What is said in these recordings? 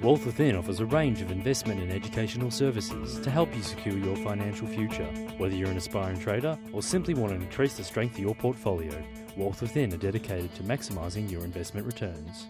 Wealth Within offers a range of investment and educational services to help you secure your financial future. Whether you're an aspiring trader or simply want to increase the strength of your portfolio, Wealth Within are dedicated to maximising your investment returns.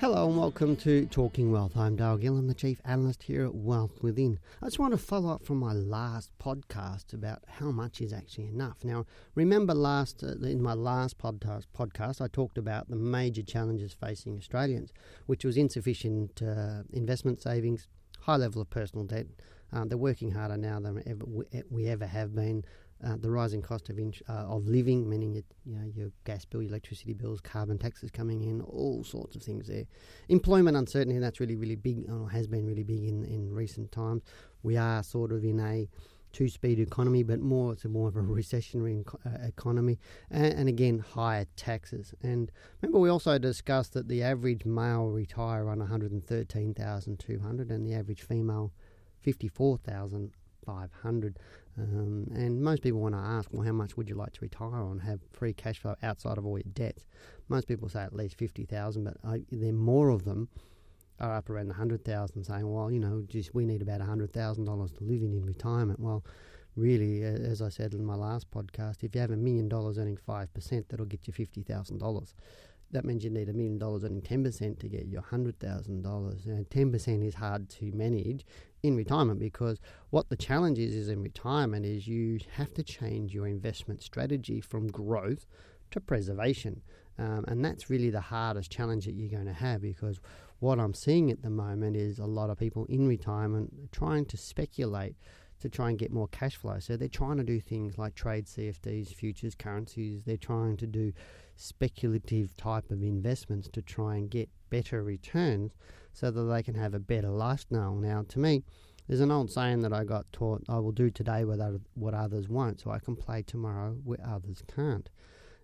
Hello and welcome to Talking Wealth. I'm Dale Gillam. I'm the Chief Analyst here at Wealth Within. I just want to follow up from my last podcast about how much is actually enough. Now, remember last uh, in my last podcast, podcast, I talked about the major challenges facing Australians, which was insufficient uh, investment savings, high level of personal debt. Uh, they're working harder now than ever, we ever have been uh, the rising cost of in, uh, of living, meaning you know your gas bill, your electricity bills, carbon taxes coming in, all sorts of things there. Employment uncertainty that's really really big, or has been really big in in recent times. We are sort of in a two-speed economy, but more it's a more of a recessionary uh, economy, and, and, again higher taxes. And remember, we also discussed that the average male retire on one hundred and thirteen thousand two hundred, and the average female fifty-four thousand five hundred. Um, and most people want to ask, well, how much would you like to retire on, have free cash flow outside of all your debts? Most people say at least 50,000, but I, there more of them are up around the 100,000 saying, well, you know, just we need about $100,000 to live in in retirement. Well, really, as I said in my last podcast, if you have a million dollars earning 5%, that'll get you $50,000 that means you need a million dollars earning 10% to get your $100,000. And 10% is hard to manage in retirement because what the challenge is, is in retirement is you have to change your investment strategy from growth to preservation. Um, and that's really the hardest challenge that you're going to have because what I'm seeing at the moment is a lot of people in retirement trying to speculate to try and get more cash flow. So they're trying to do things like trade CFDs, futures, currencies. They're trying to do speculative type of investments to try and get better returns so that they can have a better lifestyle. Now, to me, there's an old saying that I got taught I will do today what others won't, so I can play tomorrow where others can't.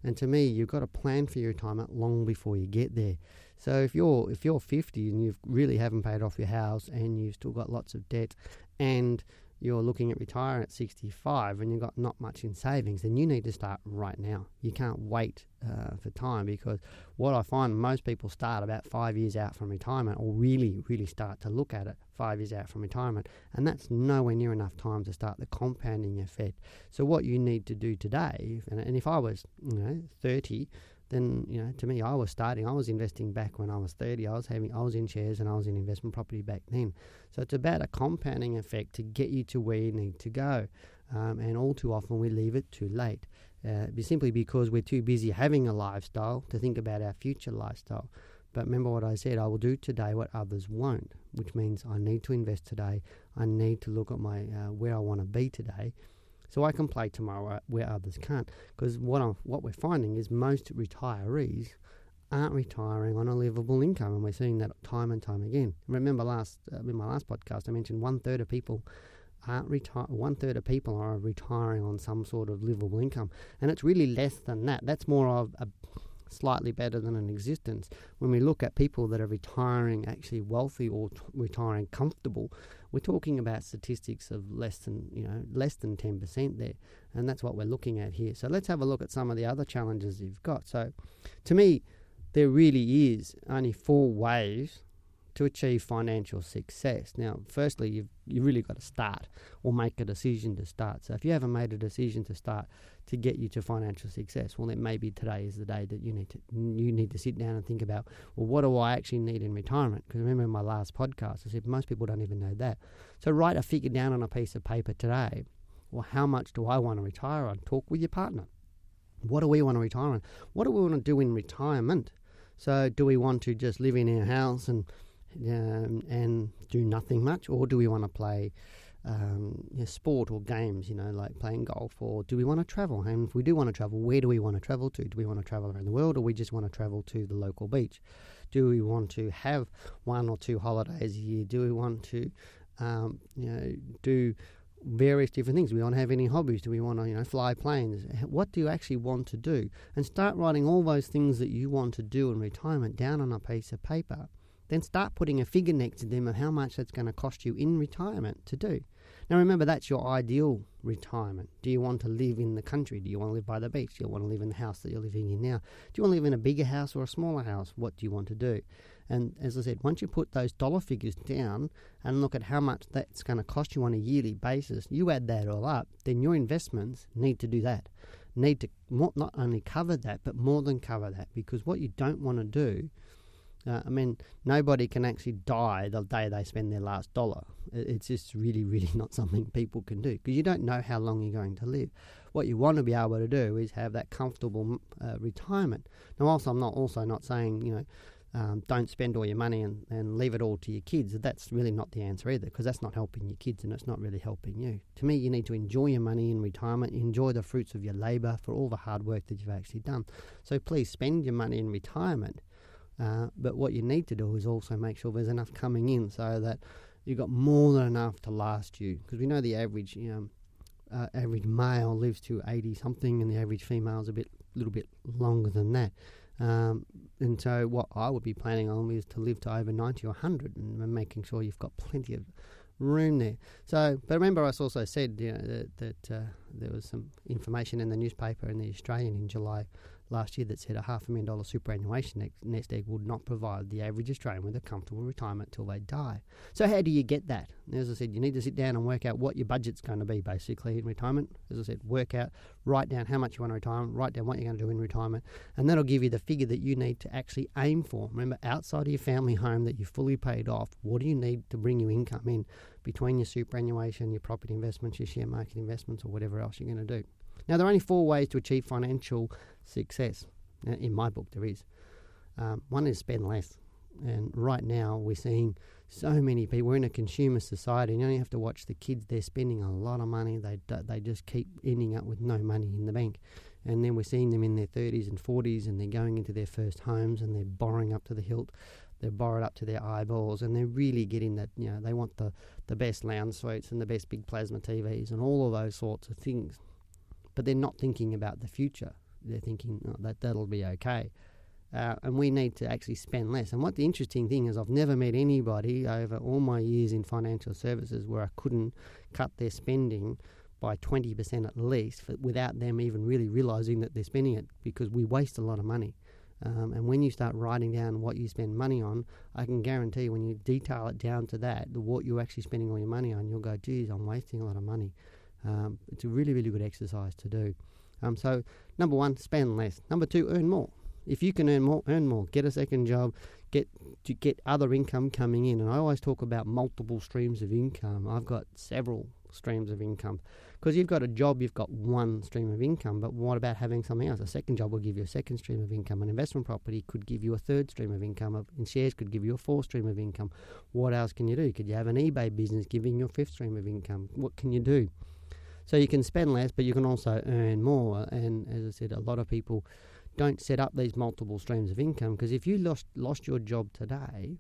And to me, you've got to plan for your retirement long before you get there. So if you're if you're 50 and you really haven't paid off your house and you've still got lots of debt and you're looking at retiring at 65 and you've got not much in savings, then you need to start right now. You can't wait uh, for time because what I find most people start about five years out from retirement or really, really start to look at it five years out from retirement. And that's nowhere near enough time to start the compounding effect. So, what you need to do today, and, if I was you know, 30, then you know to me I was starting I was investing back when I was 30 I was having I was in shares and I was in investment property back then. So it's about a compounding effect to get you to where you need to go um, and all too often we leave it too late uh, simply because we're too busy having a lifestyle to think about our future lifestyle. But remember what I said I will do today what others won't which means I need to invest today. I need to look at my uh, where I want to be today so I can play tomorrow where others can't. Because what I'm, what we're finding is most retirees aren't retiring on a livable income, and we're seeing that time and time again. Remember, last uh, in my last podcast, I mentioned one third of people aren't retire. One third of people are retiring on some sort of livable income, and it's really less than that. That's more of a slightly better than an existence. When we look at people that are retiring actually wealthy or t- retiring comfortable, we're talking about statistics of less than you know less than ten percent there, and that's what we're looking at here. So let's have a look at some of the other challenges you've got. So, to me, there really is only four ways to achieve financial success. Now, firstly, you've you really got to start or make a decision to start. So, if you haven't made a decision to start to get you to financial success, well, then maybe today is the day that you need to you need to sit down and think about, well, what do I actually need in retirement? Because remember in my last podcast, I said most people don't even know that. So, write a figure down on a piece of paper today. Well, how much do I want to retire on? Talk with your partner. What do we want to retire on? What do we want to do in retirement? So, do we want to just live in our house and um, and do nothing much, or do we want to play um, you know, sport or games, you know, like playing golf, or do we want to travel? And if we do want to travel, where do we want to travel to? Do we want to travel around the world, or we just want to travel to the local beach? Do we want to have one or two holidays a year? Do we want to, um, you know, do various different things. Do we want to have any hobbies? Do we want to, you know, fly planes? What do you actually want to do? And start writing all those things that you want to do in retirement down on a piece of paper then start putting a figure next to them of how much that's going to cost you in retirement to do. Now, remember, that's your ideal retirement. Do you want to live in the country? Do you want to live by the beach? Do you want to live in the house that you're living in now? Do you want to live in a bigger house or a smaller house? What do you want to do? And as I said, once you put those dollar figures down and look at how much that's going to cost you on a yearly basis, you add that all up, then your investments need to do that. Need to not only cover that, but more than cover that. Because what you don't want to do uh, I mean, nobody can actually die the day they spend their last dollar. It's just really, really not something people can do because you don't know how long you're going to live. What you want to be able to do is have that comfortable uh, retirement. Now, also, I'm not also not saying you know. Um, don't spend all your money and, and leave it all to your kids. That's really not the answer either, because that's not helping your kids and it's not really helping you. To me, you need to enjoy your money in retirement, enjoy the fruits of your labour for all the hard work that you've actually done. So please spend your money in retirement uh, but what you need to do is also make sure there's enough coming in so that you've got more than enough to last you. Because we know the average, you know, uh, average male lives to 80 something, and the average female is a bit, little bit longer than that. Um, and so, what I would be planning on is to live to over 90 or 100 and making sure you've got plenty of room there. So, but remember, I also said you know, that, that uh, there was some information in the newspaper in the Australian in July last year that said a half a million dollar superannuation nest egg would not provide the average Australian with a comfortable retirement till they die. So how do you get that? As I said, you need to sit down and work out what your budget's going to be basically in retirement. As I said, work out, write down how much you want to retire, write down what you're going to do in retirement, and that'll give you the figure that you need to actually aim for. Remember, outside of your family home that you fully paid off, what do you need to bring you income in between your superannuation, your property investments, your share market investments, or whatever else you're going to do? Now, there are only four ways to achieve financial success. In my book, there is. Um, one is spend less. And right now, we're seeing so many people. We're in a consumer society, and you only have to watch the kids. They're spending a lot of money. They they just keep ending up with no money in the bank. And then we're seeing them in their 30s and 40s, and they're going into their first homes, and they're borrowing up to the hilt. They're borrowed up to their eyeballs, and they're really getting that. You know, they want the the best lounge suites and the best big plasma TVs and all of those sorts of things. But they're not thinking about the future they're thinking oh, that that'll be okay. Uh, and we need to actually spend less. And what the interesting thing is, I've never met anybody over all my years in financial services where I couldn't cut their spending by 20% at least for, without them even really realizing that they're spending it because we waste a lot of money. Um, and when you start writing down what you spend money on, I can guarantee when you detail it down to that, the, what you're actually spending all your money on, you'll go, geez, I'm wasting a lot of money. Um, it's a really, really good exercise to do. Um, so number one, spend less. Number two, earn more. If you can earn more, earn more. Get a second job. Get to get other income coming in. And I always talk about multiple streams of income. I've got several streams of income because you've got a job, you've got one stream of income. But what about having something else? A second job will give you a second stream of income. An investment property could give you a third stream of income. And shares could give you a fourth stream of income. What else can you do? Could you have an eBay business giving you a fifth stream of income? What can you do? So you can spend less, but you can also earn more. And as I said, a lot of people don't set up these multiple streams of income because if you lost lost your job today,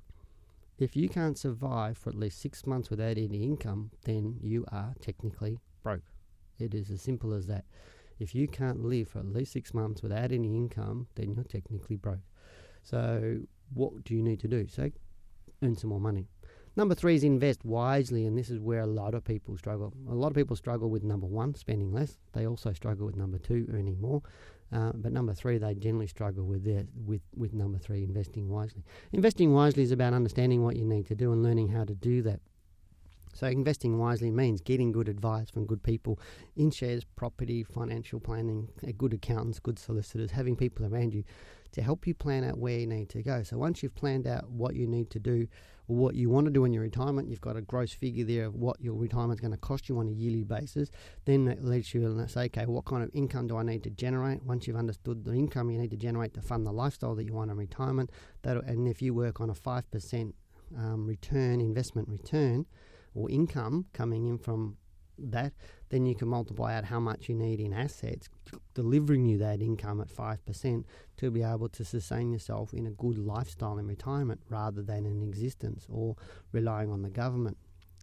if you can't survive for at least six months without any income, then you are technically broke. It is as simple as that. If you can't live for at least six months without any income, then you're technically broke. So, what do you need to do? So, earn some more money. Number three is invest wisely, and this is where a lot of people struggle. A lot of people struggle with number one, spending less. They also struggle with number two, earning more. Uh, but number three, they generally struggle with their, with with number three, investing wisely. Investing wisely is about understanding what you need to do and learning how to do that. So investing wisely means getting good advice from good people in shares, property, financial planning, uh, good accountants, good solicitors, having people around you to help you plan out where you need to go. So once you've planned out what you need to do or what you want to do in your retirement, you've got a gross figure there of what your retirement's going to cost you on a yearly basis. Then that lets you to say, okay, what kind of income do I need to generate? Once you've understood the income you need to generate to fund the lifestyle that you want in retirement, that and if you work on a five percent um, return, investment return, or income coming in from that, then you can multiply out how much you need in assets, delivering you that income at 5% to be able to sustain yourself in a good lifestyle in retirement rather than in existence or relying on the government.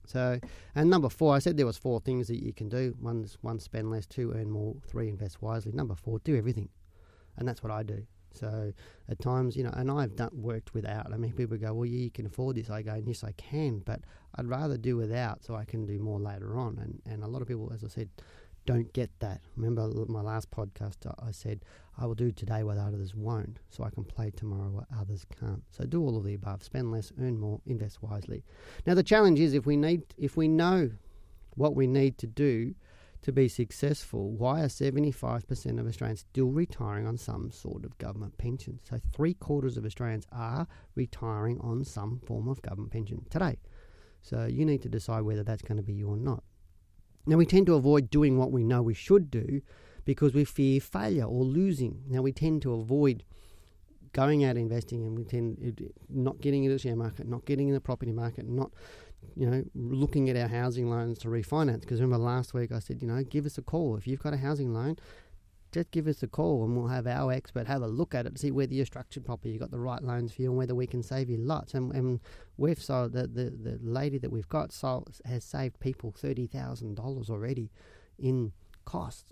So, and number four, I said there was four things that you can do. One's one, spend less. Two, earn more. Three, invest wisely. Number four, do everything, and that's what I do. So at times, you know, and I've done, worked without. I mean, people go, well, yeah, you can afford this. I go, yes, I can, but I'd rather do without so I can do more later on. And, and a lot of people, as I said, don't get that. Remember my last podcast, I said, I will do today what others won't, so I can play tomorrow what others can't. So do all of the above. Spend less, earn more, invest wisely. Now the challenge is if we need, if we know what we need to do to be successful, why are 75% of Australians still retiring on some sort of government pension? So three quarters of Australians are retiring on some form of government pension today. So you need to decide whether that's going to be you or not. Now, we tend to avoid doing what we know we should do because we fear failure or losing. Now, we tend to avoid going out investing and we tend not getting into the share market, not getting in the property market, not you know looking at our housing loans to refinance. Because remember last week I said, you know, give us a call if you've got a housing loan just give us a call and we'll have our expert have a look at it see whether you're structured properly, you've got the right loans for you, and whether we can save you lots. And, and we've sold the, the, the lady that we've got sold, has saved people thirty thousand dollars already in costs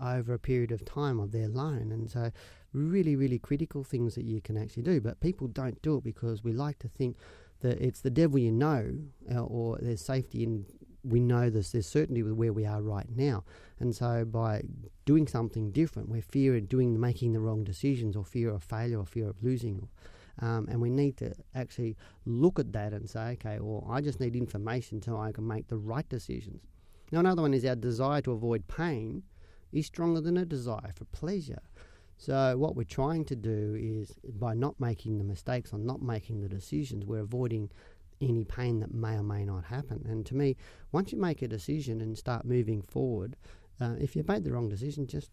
over a period of time of their loan. And so, really, really critical things that you can actually do. But people don't do it because we like to think that it's the devil you know, uh, or there's safety in we know this, there's certainty with where we are right now. And so by doing something different, we're fear of doing, making the wrong decisions or fear of failure or fear of losing. Um, and we need to actually look at that and say, okay, well, I just need information so I can make the right decisions. Now, another one is our desire to avoid pain is stronger than a desire for pleasure. So, what we're trying to do is by not making the mistakes or not making the decisions, we're avoiding any pain that may or may not happen. And to me, once you make a decision and start moving forward, uh, if you've made the wrong decision, just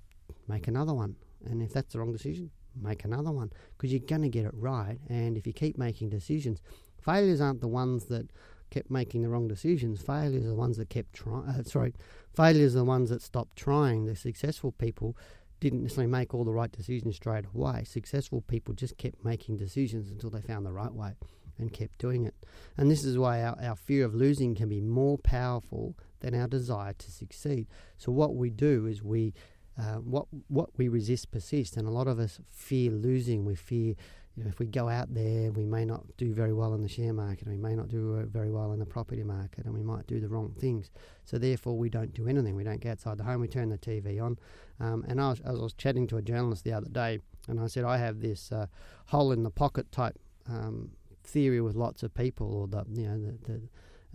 make another one. And if that's the wrong decision, make another one because you're going to get it right. And if you keep making decisions, failures aren't the ones that kept making the wrong decisions. Failures are the ones that kept trying. Uh, sorry, failures are the ones that stopped trying. The successful people didn't necessarily make all the right decisions straight away. Successful people just kept making decisions until they found the right way and kept doing it. And this is why our, our fear of losing can be more powerful than our desire to succeed. So what we do is we uh, what what we resist persists, and a lot of us fear losing. We fear, you know, if we go out there, we may not do very well in the share market, we may not do very well in the property market, and we might do the wrong things. So therefore, we don't do anything. We don't get outside the home. We turn the TV on. Um, and I was, I was chatting to a journalist the other day, and I said I have this uh, hole in the pocket type um, theory with lots of people, or the you know the, the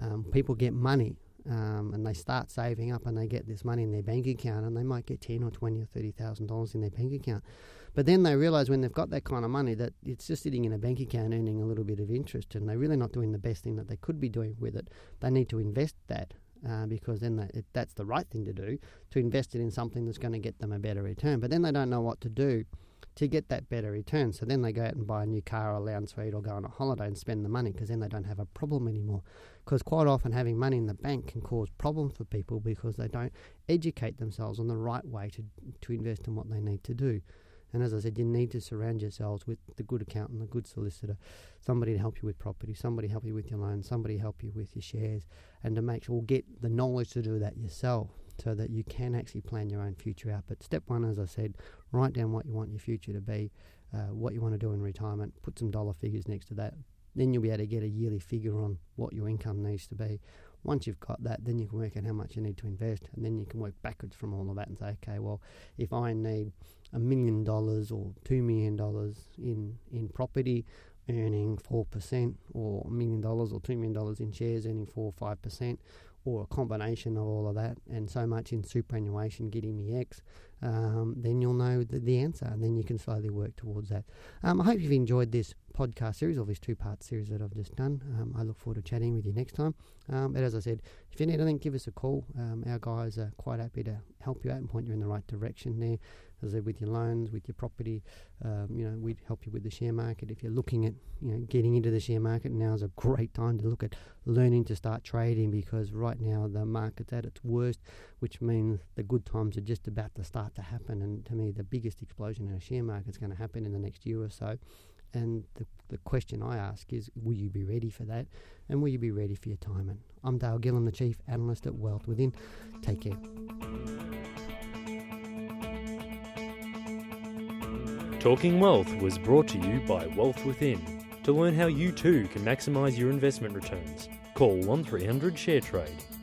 um, people get money um, and they start saving up and they get this money in their bank account and they might get ten or twenty or thirty thousand dollars in their bank account, but then they realise when they've got that kind of money that it's just sitting in a bank account earning a little bit of interest and they're really not doing the best thing that they could be doing with it. They need to invest that. Uh, because then they, that's the right thing to do to invest it in something that's going to get them a better return. But then they don't know what to do to get that better return. So then they go out and buy a new car or a lounge suite or go on a holiday and spend the money because then they don't have a problem anymore. Because quite often having money in the bank can cause problems for people because they don't educate themselves on the right way to, to invest in what they need to do. And as I said, you need to surround yourselves with the good accountant, the good solicitor, somebody to help you with property, somebody help you with your loan, somebody help you with your shares, and to make sure get the knowledge to do that yourself so that you can actually plan your own future out. But step one, as I said, write down what you want your future to be, uh, what you want to do in retirement, put some dollar figures next to that. Then you'll be able to get a yearly figure on what your income needs to be. Once you've got that, then you can work out how much you need to invest, and then you can work backwards from all of that and say, okay, well, if I need a million dollars or two million dollars in in property, earning four percent, or a million dollars or two million dollars in shares, earning four or five percent, or a combination of all of that, and so much in superannuation getting me X, um, then you'll know the, the, answer, and then you can slowly work towards that. Um, I hope you've enjoyed this podcast series or this two part series that I've just done. Um, I look forward to chatting with you next time. Um, but as I said, if you need anything, give us a call. Um, our guys are quite happy to help you out and point you in the right direction there as I said, with your loans, with your property. Um, you know, we'd help you with the share market. If you're looking at, you know, getting into the share market, now is a great time to look at learning to start trading because right now the market's at its worst, which means the good times are just about to start to happen. And to me, the biggest explosion in a share market is going to happen in the next year or so. And the, the question I ask is, will you be ready for that? And will you be ready for your time? And I'm Dale Gillam, the Chief Analyst at Wealth Within. Take care. Talking Wealth was brought to you by Wealth Within. To learn how you too can maximise your investment returns, call 1300 ShareTrade